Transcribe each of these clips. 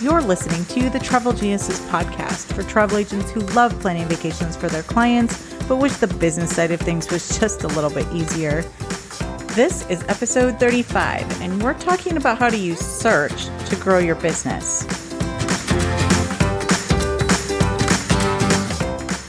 You're listening to the Travel Geniuses podcast for travel agents who love planning vacations for their clients, but wish the business side of things was just a little bit easier. This is episode 35, and we're talking about how to use search to grow your business.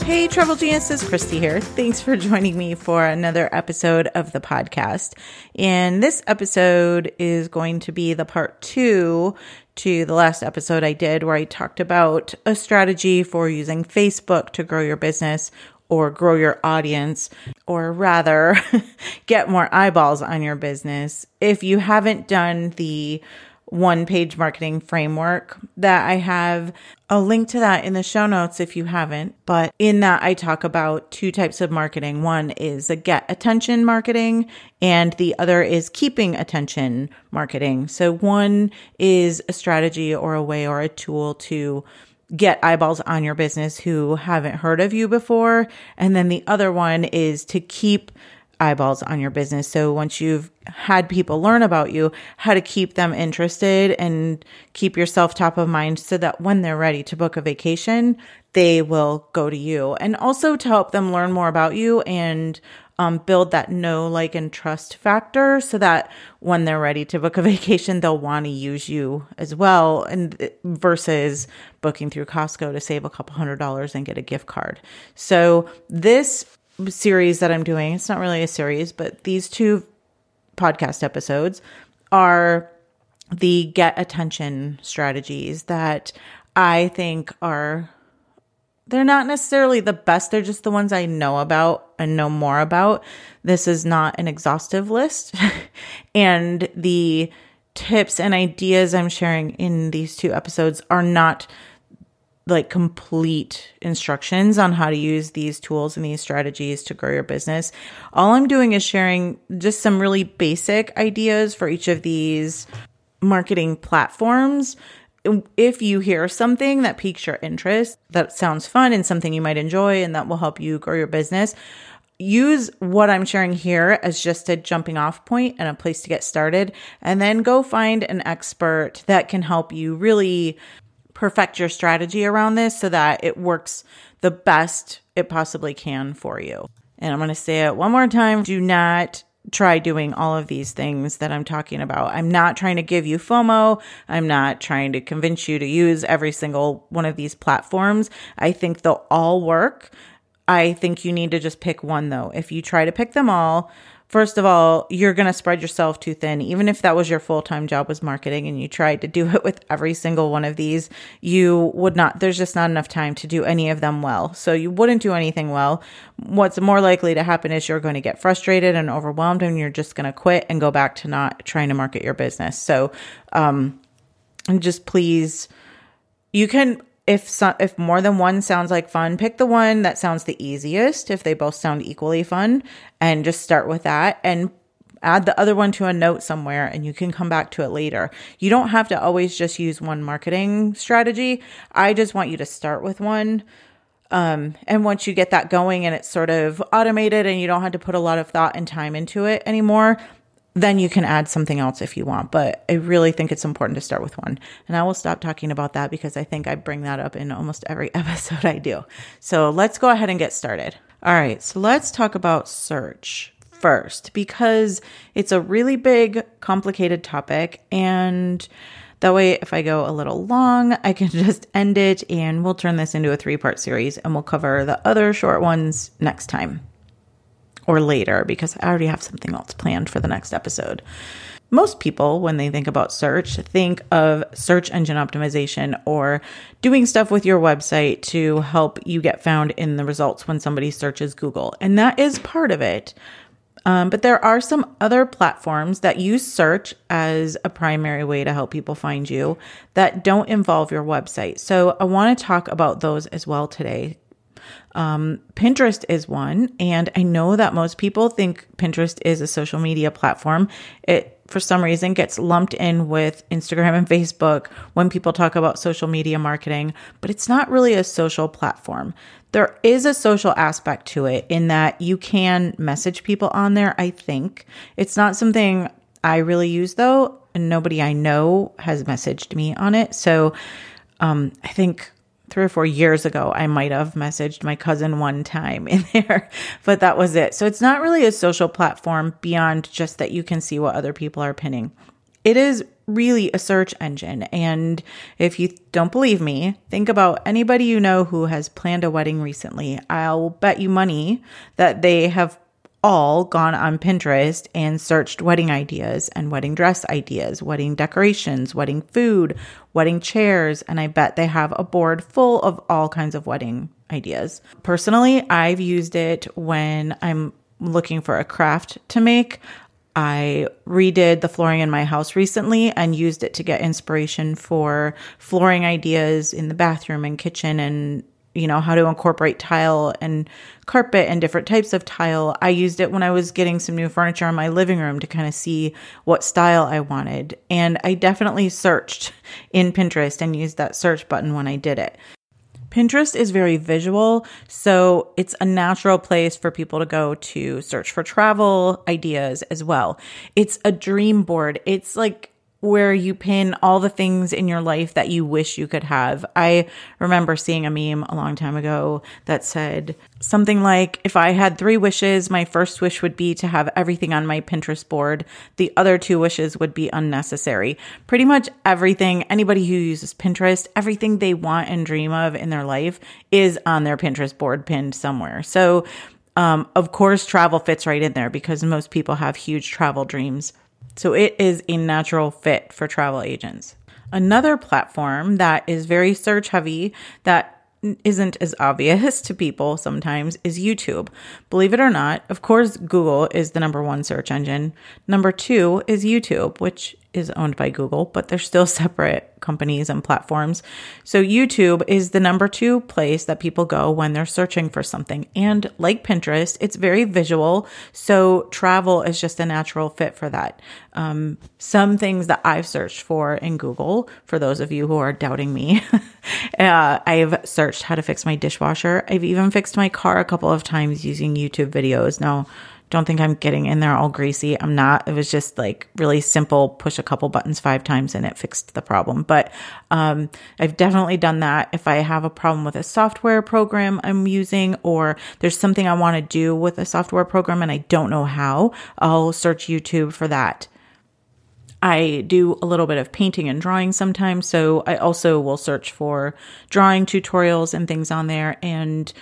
Hey, Travel Geniuses, Christy here. Thanks for joining me for another episode of the podcast. And this episode is going to be the part two to the last episode I did where I talked about a strategy for using Facebook to grow your business or grow your audience, or rather, get more eyeballs on your business. If you haven't done the one page marketing framework that I have a link to that in the show notes if you haven't. But in that, I talk about two types of marketing. One is a get attention marketing, and the other is keeping attention marketing. So, one is a strategy or a way or a tool to get eyeballs on your business who haven't heard of you before. And then the other one is to keep eyeballs on your business. So once you've had people learn about you, how to keep them interested and keep yourself top of mind so that when they're ready to book a vacation, they will go to you. And also to help them learn more about you and um, build that know, like, and trust factor so that when they're ready to book a vacation, they'll want to use you as well. And versus booking through Costco to save a couple hundred dollars and get a gift card. So this series that I'm doing, it's not really a series, but these two podcast episodes are the get attention strategies that I think are they're not necessarily the best, they're just the ones I know about and know more about. This is not an exhaustive list. and the tips and ideas I'm sharing in these two episodes are not like complete instructions on how to use these tools and these strategies to grow your business. All I'm doing is sharing just some really basic ideas for each of these marketing platforms. If you hear something that piques your interest, that sounds fun and something you might enjoy and that will help you grow your business, use what I'm sharing here as just a jumping off point and a place to get started. And then go find an expert that can help you really perfect your strategy around this so that it works the best it possibly can for you. And I'm going to say it one more time. Do not try doing all of these things that I'm talking about. I'm not trying to give you FOMO. I'm not trying to convince you to use every single one of these platforms. I think they'll all work. I think you need to just pick one though. If you try to pick them all, First of all, you're going to spread yourself too thin. Even if that was your full time job was marketing and you tried to do it with every single one of these, you would not, there's just not enough time to do any of them well. So you wouldn't do anything well. What's more likely to happen is you're going to get frustrated and overwhelmed and you're just going to quit and go back to not trying to market your business. So, um, and just please, you can if so, if more than one sounds like fun, pick the one that sounds the easiest if they both sound equally fun and just start with that and add the other one to a note somewhere and you can come back to it later. You don't have to always just use one marketing strategy. I just want you to start with one. Um, and once you get that going and it's sort of automated and you don't have to put a lot of thought and time into it anymore, then you can add something else if you want. But I really think it's important to start with one. And I will stop talking about that because I think I bring that up in almost every episode I do. So let's go ahead and get started. All right. So let's talk about search first because it's a really big, complicated topic. And that way, if I go a little long, I can just end it and we'll turn this into a three part series and we'll cover the other short ones next time or later because I already have something else planned for the next episode. Most people, when they think about search, think of search engine optimization or doing stuff with your website to help you get found in the results when somebody searches Google. And that is part of it. Um, but there are some other platforms that use search as a primary way to help people find you that don't involve your website. So I want to talk about those as well today um, Pinterest is one, and I know that most people think Pinterest is a social media platform. It, for some reason, gets lumped in with Instagram and Facebook when people talk about social media marketing, but it's not really a social platform. There is a social aspect to it in that you can message people on there, I think. It's not something I really use though, and nobody I know has messaged me on it. So um, I think three or four years ago, I might have messaged my cousin one time in there, but that was it. So it's not really a social platform beyond just that you can see what other people are pinning. It is really a search engine. And if you don't believe me, think about anybody you know who has planned a wedding recently. I'll bet you money that they have all gone on Pinterest and searched wedding ideas and wedding dress ideas, wedding decorations, wedding food, wedding chairs, and I bet they have a board full of all kinds of wedding ideas. Personally, I've used it when I'm looking for a craft to make. I redid the flooring in my house recently and used it to get inspiration for flooring ideas in the bathroom and kitchen and you know, how to incorporate tile and carpet and different types of tile. I used it when I was getting some new furniture in my living room to kind of see what style I wanted. And I definitely searched in Pinterest and used that search button when I did it. Pinterest is very visual, so it's a natural place for people to go to search for travel ideas as well. It's a dream board. It's like where you pin all the things in your life that you wish you could have. I remember seeing a meme a long time ago that said something like, if I had three wishes, my first wish would be to have everything on my Pinterest board. The other two wishes would be unnecessary. Pretty much everything, anybody who uses Pinterest, everything they want and dream of in their life is on their Pinterest board pinned somewhere. So, um, of course, travel fits right in there because most people have huge travel dreams. So it is a natural fit for travel agents. Another platform that is very search heavy that isn't as obvious to people sometimes is YouTube. Believe it or not, of course, Google is the number one search engine. Number two is YouTube, which is owned by Google, but they're still separate companies and platforms. So YouTube is the number two place that people go when they're searching for something. And like Pinterest, it's very visual. So travel is just a natural fit for that. Um, some things that I've searched for in Google, for those of you who are doubting me, uh, I've searched how to fix my dishwasher. I've even fixed my car a couple of times using YouTube videos. Now, don't think I'm getting in there all greasy. I'm not. It was just like really simple, push a couple buttons five times and it fixed the problem. But um, I've definitely done that. If I have a problem with a software program I'm using, or there's something I want to do with a software program and I don't know how, I'll search YouTube for that. I do a little bit of painting and drawing sometimes, so I also will search for drawing tutorials and things on there. And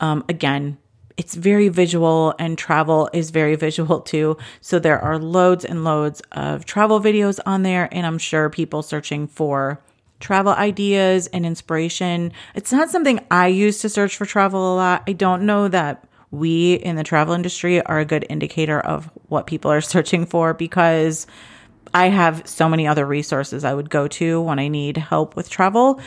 um, again, it's very visual and travel is very visual too. So there are loads and loads of travel videos on there. And I'm sure people searching for travel ideas and inspiration. It's not something I use to search for travel a lot. I don't know that we in the travel industry are a good indicator of what people are searching for because I have so many other resources I would go to when I need help with travel.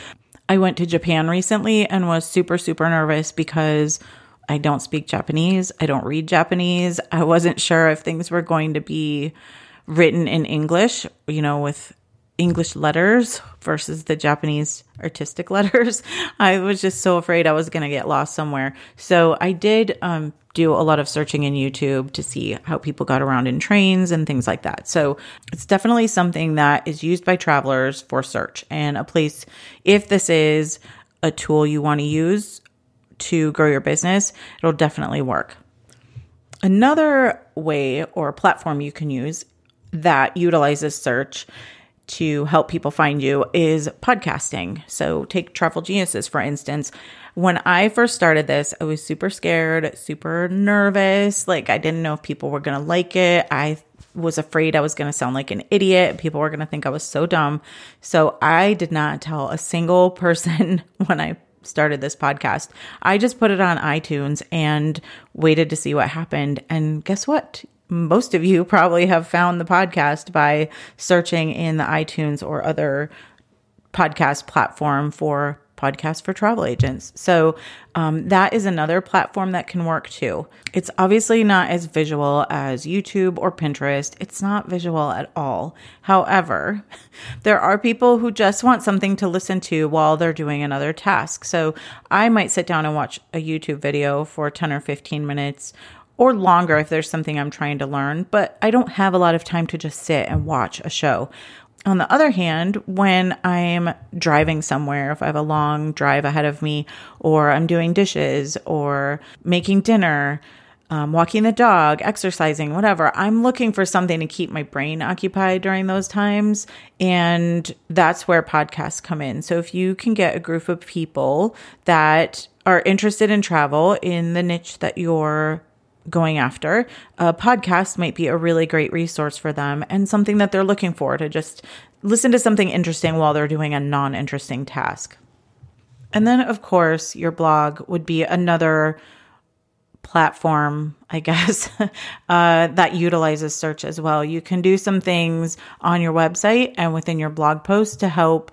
I went to Japan recently and was super, super nervous because I don't speak Japanese. I don't read Japanese. I wasn't sure if things were going to be written in English, you know, with English letters versus the Japanese artistic letters. I was just so afraid I was going to get lost somewhere. So I did um, do a lot of searching in YouTube to see how people got around in trains and things like that. So it's definitely something that is used by travelers for search and a place, if this is a tool you want to use to grow your business, it'll definitely work. Another way or platform you can use that utilizes search to help people find you is podcasting. So, take Travel Geniuses, for instance. When I first started this, I was super scared, super nervous. Like, I didn't know if people were going to like it. I was afraid I was going to sound like an idiot. People were going to think I was so dumb. So, I did not tell a single person when I started this podcast. I just put it on iTunes and waited to see what happened. And guess what? Most of you probably have found the podcast by searching in the iTunes or other podcast platform for podcast for travel agents. So um, that is another platform that can work too. It's obviously not as visual as YouTube or Pinterest. It's not visual at all. However, there are people who just want something to listen to while they're doing another task. So I might sit down and watch a YouTube video for 10 or 15 minutes or longer if there's something I'm trying to learn, but I don't have a lot of time to just sit and watch a show. On the other hand, when I'm driving somewhere, if I have a long drive ahead of me, or I'm doing dishes, or making dinner, um, walking the dog, exercising, whatever, I'm looking for something to keep my brain occupied during those times. And that's where podcasts come in. So if you can get a group of people that are interested in travel in the niche that you're going after, a podcast might be a really great resource for them and something that they're looking for to just listen to something interesting while they're doing a non interesting task. And then, of course, your blog would be another platform, I guess, uh, that utilizes search as well. You can do some things on your website and within your blog post to help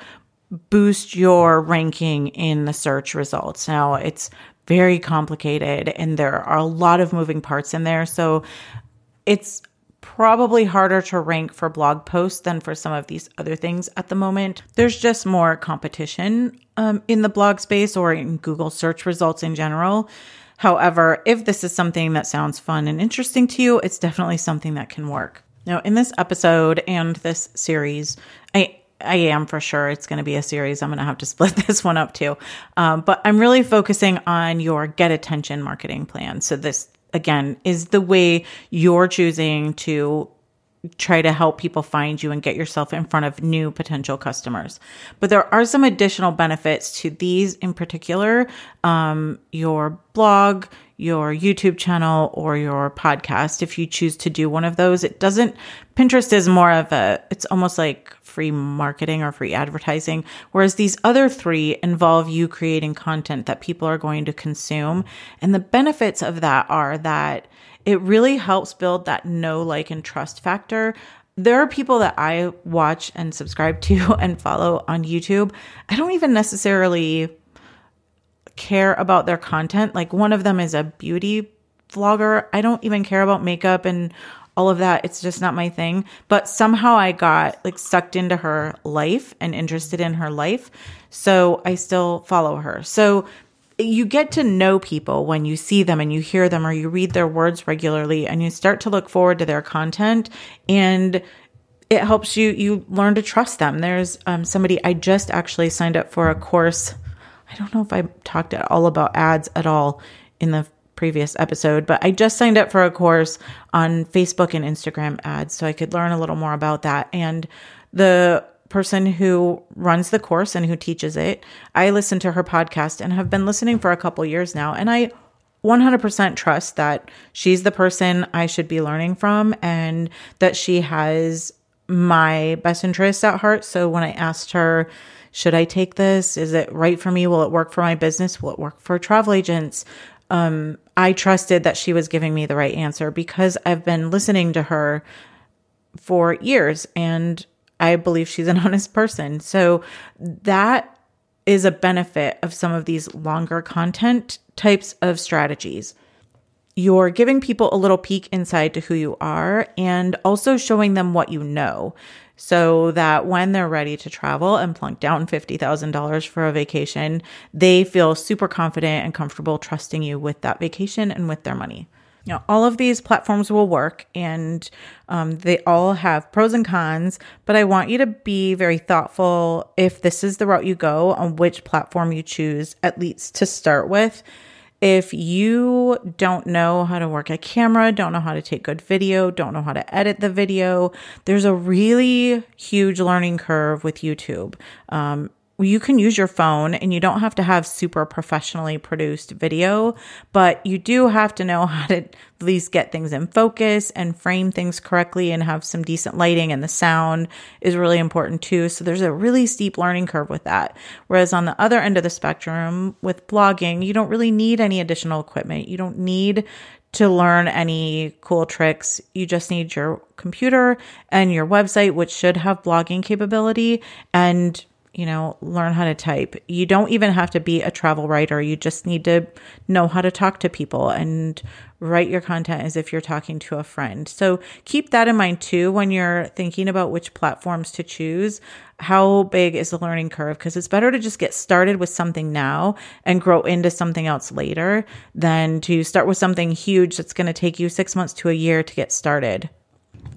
boost your ranking in the search results. Now, it's very complicated and there are a lot of moving parts in there. So it's probably harder to rank for blog posts than for some of these other things at the moment. There's just more competition um, in the blog space or in Google search results in general. However, if this is something that sounds fun and interesting to you, it's definitely something that can work. Now, in this episode and this series, I I am for sure. It's going to be a series. I'm going to have to split this one up too. Um, but I'm really focusing on your get attention marketing plan. So this again is the way you're choosing to try to help people find you and get yourself in front of new potential customers. But there are some additional benefits to these in particular. Um, your blog, your YouTube channel or your podcast if you choose to do one of those. It doesn't, Pinterest is more of a, it's almost like free marketing or free advertising, whereas these other three involve you creating content that people are going to consume. And the benefits of that are that it really helps build that know, like, and trust factor there are people that I watch and subscribe to and follow on YouTube. I don't even necessarily care about their content. Like one of them is a beauty vlogger. I don't even care about makeup and all of that. It's just not my thing. But somehow I got like sucked into her life and interested in her life. So I still follow her. So you get to know people when you see them and you hear them or you read their words regularly and you start to look forward to their content and it helps you you learn to trust them there's um, somebody i just actually signed up for a course I don't know if I talked at all about ads at all in the previous episode, but I just signed up for a course on Facebook and Instagram ads so I could learn a little more about that. And the person who runs the course and who teaches it, I listen to her podcast and have been listening for a couple years now. And I 100% trust that she's the person I should be learning from and that she has my best interests at heart. So when I asked her, should I take this? Is it right for me? Will it work for my business? Will it work for travel agents? Um, I trusted that she was giving me the right answer because I've been listening to her for years and I believe she's an honest person. So that is a benefit of some of these longer content types of strategies. You're giving people a little peek inside to who you are and also showing them what you know so that when they're ready to travel and plunk down $50,000 for a vacation, they feel super confident and comfortable trusting you with that vacation and with their money. Now, all of these platforms will work and um, they all have pros and cons, but I want you to be very thoughtful if this is the route you go on which platform you choose, at least to start with if you don't know how to work a camera, don't know how to take good video, don't know how to edit the video, there's a really huge learning curve with YouTube. Um, you can use your phone and you don't have to have super professionally produced video, but you do have to know how to at least get things in focus and frame things correctly and have some decent lighting and the sound is really important too. So there's a really steep learning curve with that. Whereas on the other end of the spectrum with blogging, you don't really need any additional equipment. You don't need to learn any cool tricks. You just need your computer and your website, which should have blogging capability and you know, learn how to type. You don't even have to be a travel writer. You just need to know how to talk to people and write your content as if you're talking to a friend. So keep that in mind too when you're thinking about which platforms to choose. How big is the learning curve? Because it's better to just get started with something now and grow into something else later than to start with something huge that's going to take you six months to a year to get started.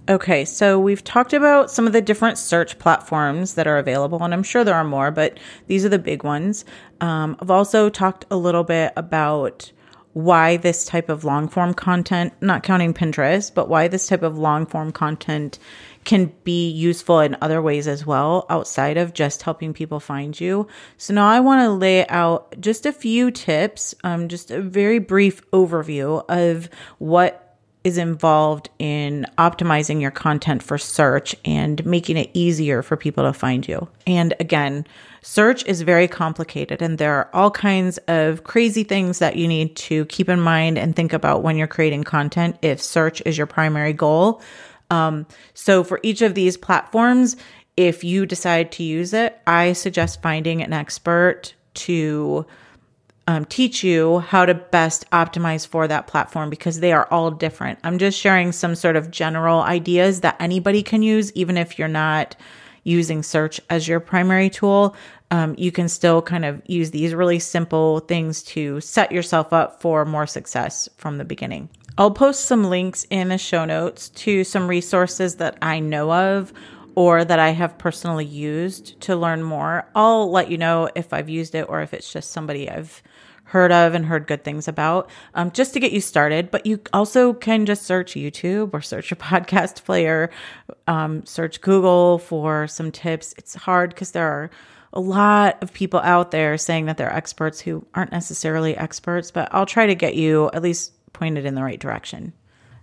Okay, so we've talked about some of the different search platforms that are available, and I'm sure there are more, but these are the big ones. Um, I've also talked a little bit about why this type of long form content, not counting Pinterest, but why this type of long form content can be useful in other ways as well outside of just helping people find you. So now I want to lay out just a few tips, um, just a very brief overview of what is involved in optimizing your content for search and making it easier for people to find you. And again, search is very complicated and there are all kinds of crazy things that you need to keep in mind and think about when you're creating content if search is your primary goal. Um, so for each of these platforms, if you decide to use it, I suggest finding an expert to um, teach you how to best optimize for that platform because they are all different. I'm just sharing some sort of general ideas that anybody can use, even if you're not using search as your primary tool. Um, you can still kind of use these really simple things to set yourself up for more success from the beginning. I'll post some links in the show notes to some resources that I know of or that I have personally used to learn more. I'll let you know if I've used it or if it's just somebody I've heard of and heard good things about um, just to get you started. But you also can just search YouTube or search a podcast player, um, search Google for some tips. It's hard because there are a lot of people out there saying that they're experts who aren't necessarily experts, but I'll try to get you at least pointed in the right direction.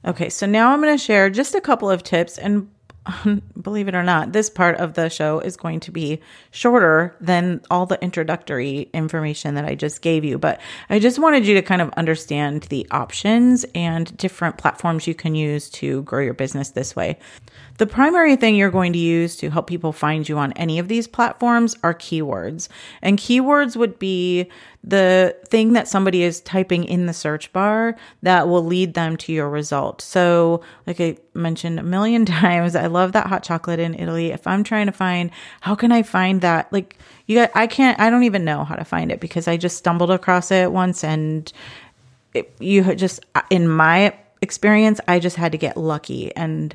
Okay, so now I'm going to share just a couple of tips and Um, believe it or not, this part of the show is going to be shorter than all the introductory information that I just gave you. But I just wanted you to kind of understand the options and different platforms you can use to grow your business this way. The primary thing you're going to use to help people find you on any of these platforms are keywords. And keywords would be the thing that somebody is typing in the search bar that will lead them to your result. So, like I mentioned a million times, I love that hot chocolate in Italy. If I'm trying to find, how can I find that? Like, you I can't, I don't even know how to find it because I just stumbled across it once and it, you just, in my experience, I just had to get lucky and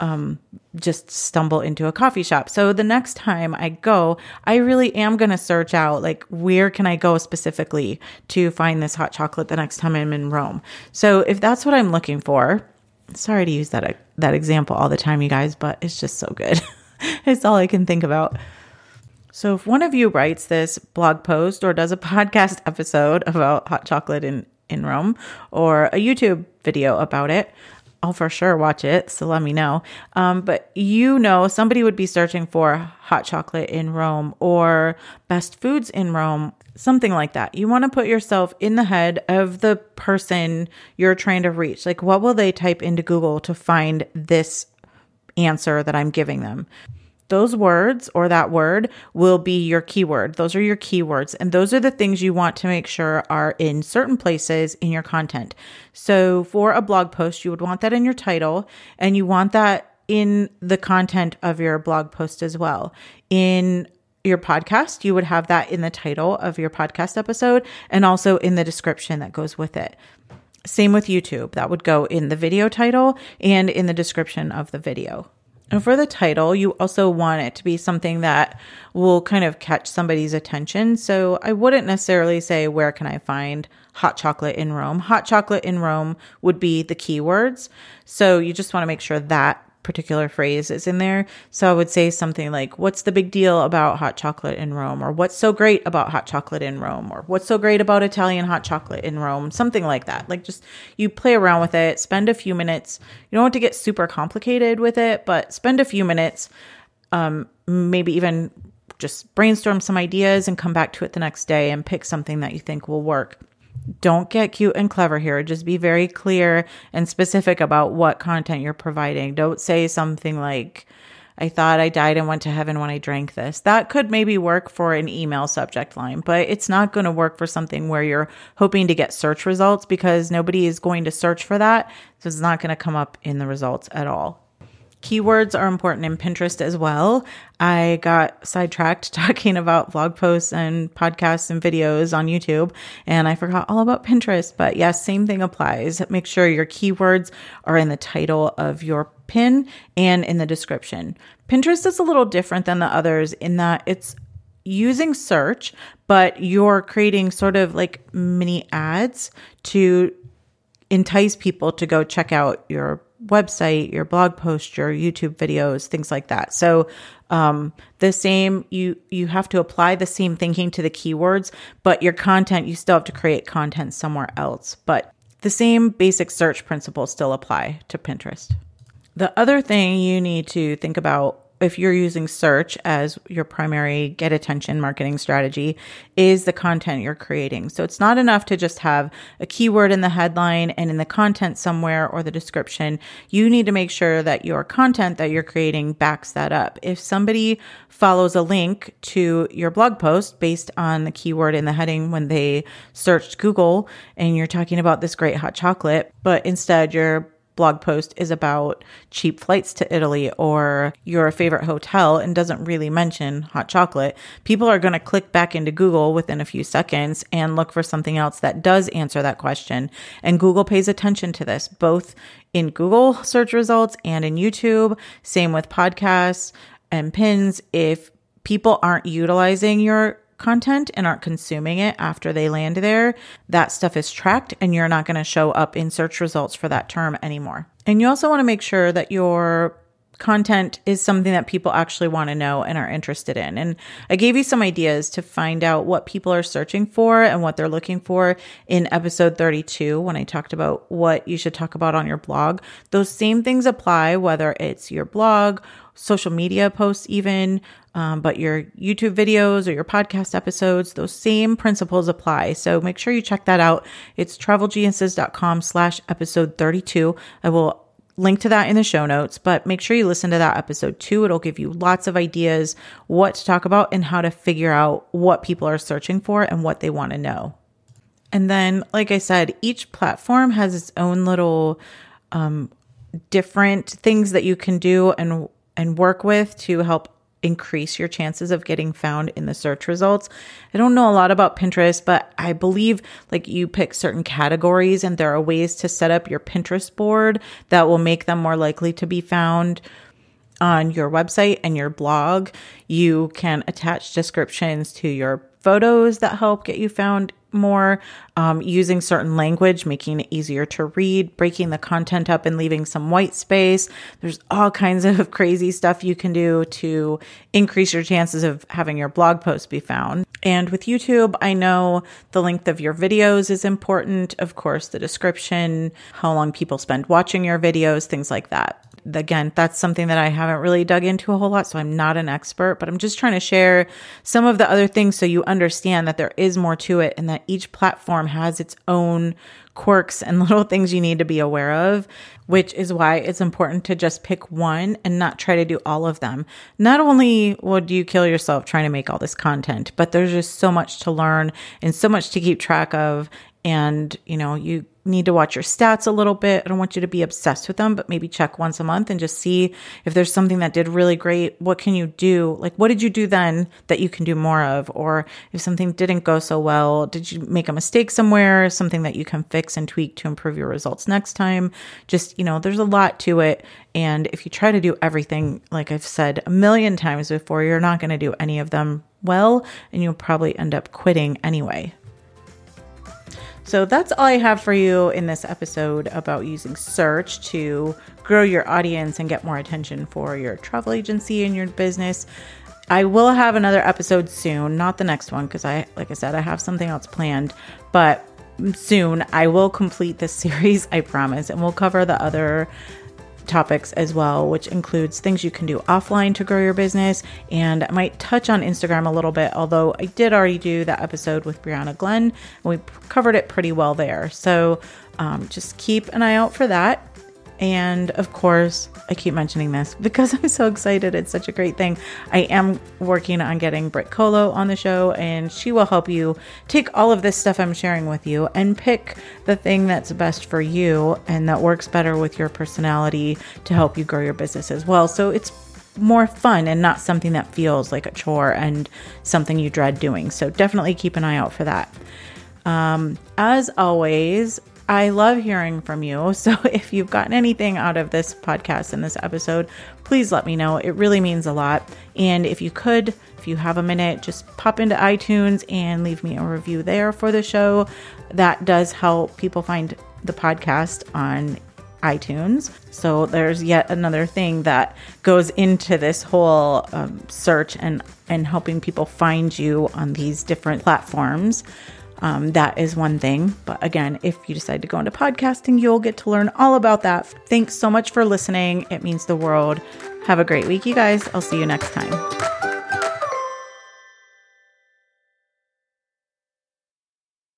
um, just stumble into a coffee shop. So the next time I go, I really am going to search out like where can I go specifically to find this hot chocolate the next time I'm in Rome. So if that's what I'm looking for, sorry to use that that example all the time you guys, but it's just so good. it's all I can think about. So if one of you writes this blog post or does a podcast episode about hot chocolate in in Rome or a YouTube video about it, I'll for sure watch it. So let me know. Um, but you know, somebody would be searching for hot chocolate in Rome or best foods in Rome, something like that. You want to put yourself in the head of the person you're trying to reach. Like, what will they type into Google to find this answer that I'm giving them? Those words or that word will be your keyword. Those are your keywords. And those are the things you want to make sure are in certain places in your content. So for a blog post, you would want that in your title and you want that in the content of your blog post as well. In your podcast, you would have that in the title of your podcast episode and also in the description that goes with it. Same with YouTube. That would go in the video title and in the description of the video. And for the title, you also want it to be something that will kind of catch somebody's attention. So I wouldn't necessarily say, where can I find hot chocolate in Rome? Hot chocolate in Rome would be the keywords. So you just want to make sure that particular phrase is in there. So I would say something like, What's the big deal about hot chocolate in Rome? Or what's so great about hot chocolate in Rome? Or what's so great about Italian hot chocolate in Rome? Something like that. Like just you play around with it, spend a few minutes. You don't want to get super complicated with it, but spend a few minutes, um, maybe even just brainstorm some ideas and come back to it the next day and pick something that you think will work don't get cute and clever here. Just be very clear and specific about what content you're providing. Don't say something like, I thought I died and went to heaven when I drank this. That could maybe work for an email subject line, but it's not going to work for something where you're hoping to get search results because nobody is going to search for that. So it's not going to come up in the results at all. Keywords are important in Pinterest as well. I got sidetracked talking about blog posts and podcasts and videos on YouTube, and I forgot all about Pinterest. But yes, same thing applies. Make sure your keywords are in the title of your pin and in the description. Pinterest is a little different than the others in that it's using search, but you're creating sort of like mini ads to entice people to go check out your website, your blog post, your YouTube videos, things like that. So um, the same you you have to apply the same thinking to the keywords, but your content you still have to create content somewhere else. But the same basic search principles still apply to Pinterest. The other thing you need to think about if you're using search as your primary get attention marketing strategy is the content you're creating. So it's not enough to just have a keyword in the headline and in the content somewhere or the description. You need to make sure that your content that you're creating backs that up. If somebody follows a link to your blog post based on the keyword in the heading when they searched Google and you're talking about this great hot chocolate, but instead you're blog post is about cheap flights to Italy or your favorite hotel and doesn't really mention hot chocolate, people are going to click back into Google within a few seconds and look for something else that does answer that question. And Google pays attention to this, both in Google search results and in YouTube. Same with podcasts and pins. If people aren't utilizing your content and aren't consuming it after they land there, that stuff is tracked and you're not going to show up in search results for that term anymore. And you also want to make sure that your content is something that people actually want to know and are interested in. And I gave you some ideas to find out what people are searching for and what they're looking for in episode 32 when I talked about what you should talk about on your blog. Those same things apply whether it's your blog social media posts, even, um, but your YouTube videos or your podcast episodes, those same principles apply. So make sure you check that out. It's travelgeniuses.com slash episode 32. I will link to that in the show notes, but make sure you listen to that episode too. It'll give you lots of ideas what to talk about and how to figure out what people are searching for and what they want to know. And then, like I said, each platform has its own little um, different things that you can do and and work with to help increase your chances of getting found in the search results. I don't know a lot about Pinterest, but I believe like you pick certain categories and there are ways to set up your Pinterest board that will make them more likely to be found on your website and your blog. You can attach descriptions to your photos that help get you found more, um, using certain language, making it easier to read, breaking the content up and leaving some white space. There's all kinds of crazy stuff you can do to increase your chances of having your blog post be found. And with YouTube, I know the length of your videos is important. Of course, the description, how long people spend watching your videos, things like that again, that's something that I haven't really dug into a whole lot. So I'm not an expert, but I'm just trying to share some of the other things so you understand that there is more to it and that each platform has its own quirks and little things you need to be aware of, which is why it's important to just pick one and not try to do all of them. Not only would you kill yourself trying to make all this content, but there's just so much to learn and so much to keep track of. And, you know, you need to watch your stats a little bit. I don't want you to be obsessed with them, but maybe check once a month and just see if there's something that did really great. What can you do? Like, what did you do then that you can do more of? Or if something didn't go so well, did you make a mistake somewhere? Something that you can fix and tweak to improve your results next time? Just, you know, there's a lot to it. And if you try to do everything, like I've said a million times before, you're not going to do any of them well, and you'll probably end up quitting anyway. So that's all I have for you in this episode about using search to grow your audience and get more attention for your travel agency and your business. I will have another episode soon, not the next one because I like I said I have something else planned, but soon I will complete this series, I promise, and we'll cover the other topics as well, which includes things you can do offline to grow your business. And I might touch on Instagram a little bit, although I did already do that episode with Brianna Glenn, and we covered it pretty well there. So um, just keep an eye out for that. And of course, I keep mentioning this because I'm so excited. It's such a great thing. I am working on getting Britt Colo on the show, and she will help you take all of this stuff I'm sharing with you and pick the thing that's best for you and that works better with your personality to help you grow your business as well. So it's more fun and not something that feels like a chore and something you dread doing. So definitely keep an eye out for that. Um, as always, I love hearing from you. So if you've gotten anything out of this podcast and this episode, please let me know. It really means a lot. And if you could, if you have a minute, just pop into iTunes and leave me a review there for the show. That does help people find the podcast on iTunes. So there's yet another thing that goes into this whole um, search and and helping people find you on these different platforms. Um, that is one thing. But again, if you decide to go into podcasting, you'll get to learn all about that. Thanks so much for listening. It means the world. Have a great week, you guys. I'll see you next time.